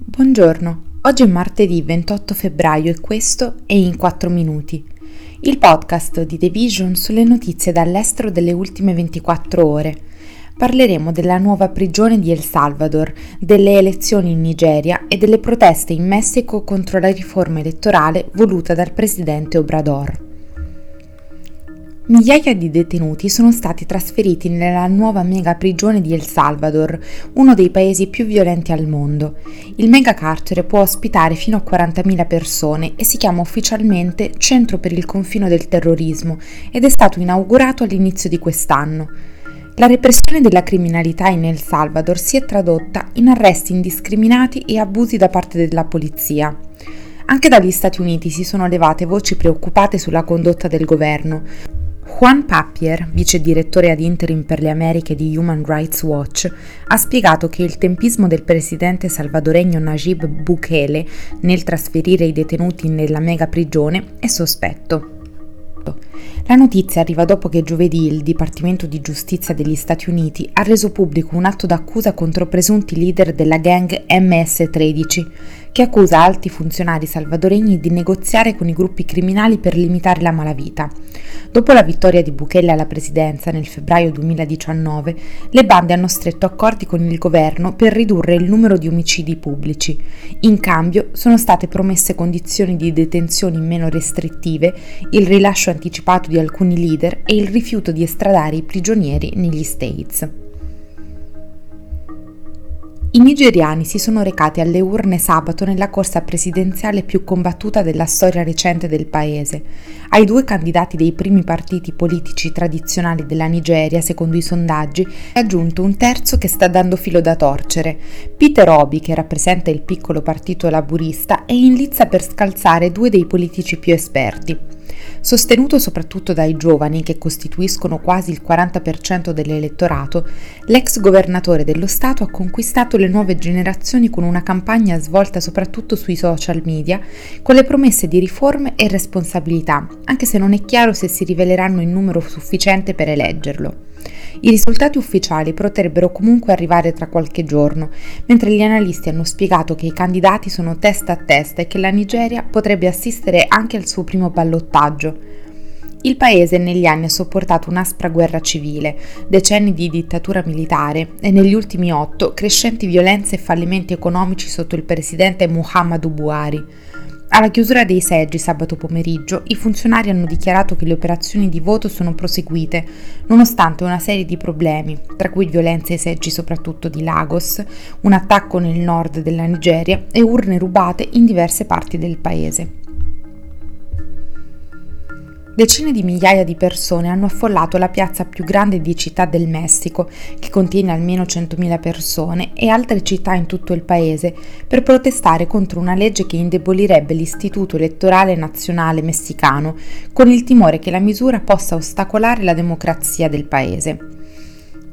Buongiorno, oggi è martedì 28 febbraio e questo è In 4 Minuti, il podcast di The Vision sulle notizie dall'estero delle ultime 24 ore. Parleremo della nuova prigione di El Salvador, delle elezioni in Nigeria e delle proteste in Messico contro la riforma elettorale voluta dal presidente Obrador. Migliaia di detenuti sono stati trasferiti nella nuova mega prigione di El Salvador, uno dei paesi più violenti al mondo. Il mega carcere può ospitare fino a 40.000 persone e si chiama ufficialmente Centro per il confino del terrorismo ed è stato inaugurato all'inizio di quest'anno. La repressione della criminalità in El Salvador si è tradotta in arresti indiscriminati e abusi da parte della polizia. Anche dagli Stati Uniti si sono levate voci preoccupate sulla condotta del governo. Juan Papier, vice direttore ad interim per le Americhe di Human Rights Watch, ha spiegato che il tempismo del presidente salvadoregno Najib Bukele nel trasferire i detenuti nella mega prigione è sospetto. La notizia arriva dopo che giovedì il Dipartimento di Giustizia degli Stati Uniti ha reso pubblico un atto d'accusa contro presunti leader della gang MS-13, che accusa alti funzionari salvadoregni di negoziare con i gruppi criminali per limitare la malavita. Dopo la vittoria di Bukele alla presidenza nel febbraio 2019, le bande hanno stretto accordi con il governo per ridurre il numero di omicidi pubblici. In cambio sono state promesse condizioni di detenzione meno restrittive, il rilascio anticipato di alcuni leader e il rifiuto di estradare i prigionieri negli States. I nigeriani si sono recati alle urne sabato nella corsa presidenziale più combattuta della storia recente del paese. Ai due candidati dei primi partiti politici tradizionali della Nigeria, secondo i sondaggi, è aggiunto un terzo che sta dando filo da torcere. Peter Obi, che rappresenta il piccolo partito laburista, è in lizza per scalzare due dei politici più esperti. Sostenuto soprattutto dai giovani, che costituiscono quasi il 40% dell'elettorato, l'ex governatore dello Stato ha conquistato le nuove generazioni con una campagna svolta soprattutto sui social media, con le promesse di riforme e responsabilità, anche se non è chiaro se si riveleranno in numero sufficiente per eleggerlo. I risultati ufficiali potrebbero comunque arrivare tra qualche giorno, mentre gli analisti hanno spiegato che i candidati sono testa a testa e che la Nigeria potrebbe assistere anche al suo primo ballottaggio. Il paese negli anni ha sopportato un'aspra guerra civile, decenni di dittatura militare e negli ultimi otto crescenti violenze e fallimenti economici sotto il presidente Muhammadu Buhari. Alla chiusura dei seggi sabato pomeriggio, i funzionari hanno dichiarato che le operazioni di voto sono proseguite, nonostante una serie di problemi, tra cui violenze ai seggi soprattutto di Lagos, un attacco nel nord della Nigeria e urne rubate in diverse parti del paese. Decine di migliaia di persone hanno affollato la piazza più grande di Città del Messico, che contiene almeno 100.000 persone, e altre città in tutto il paese, per protestare contro una legge che indebolirebbe l'Istituto Elettorale Nazionale Messicano, con il timore che la misura possa ostacolare la democrazia del paese.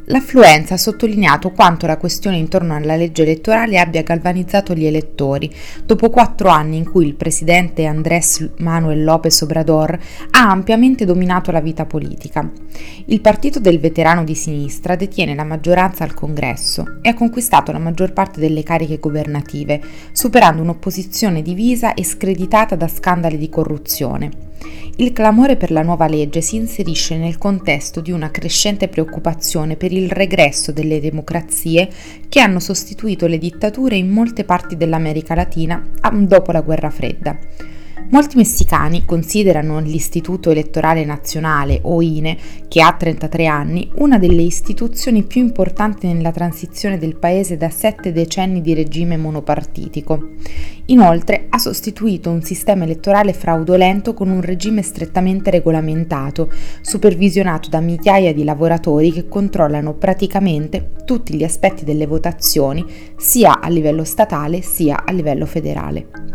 L'affluenza ha sottolineato quanto la questione intorno alla legge elettorale abbia galvanizzato gli elettori, dopo quattro anni in cui il presidente Andrés Manuel López Obrador ha ampiamente dominato la vita politica. Il partito del veterano di sinistra detiene la maggioranza al congresso e ha conquistato la maggior parte delle cariche governative, superando un'opposizione divisa e screditata da scandali di corruzione. Il clamore per la nuova legge si inserisce nel contesto di una crescente preoccupazione per il regresso delle democrazie che hanno sostituito le dittature in molte parti dell'America Latina dopo la guerra fredda. Molti messicani considerano l'Istituto Elettorale Nazionale, o INE, che ha 33 anni, una delle istituzioni più importanti nella transizione del paese da sette decenni di regime monopartitico. Inoltre ha sostituito un sistema elettorale fraudolento con un regime strettamente regolamentato, supervisionato da migliaia di lavoratori che controllano praticamente tutti gli aspetti delle votazioni, sia a livello statale sia a livello federale.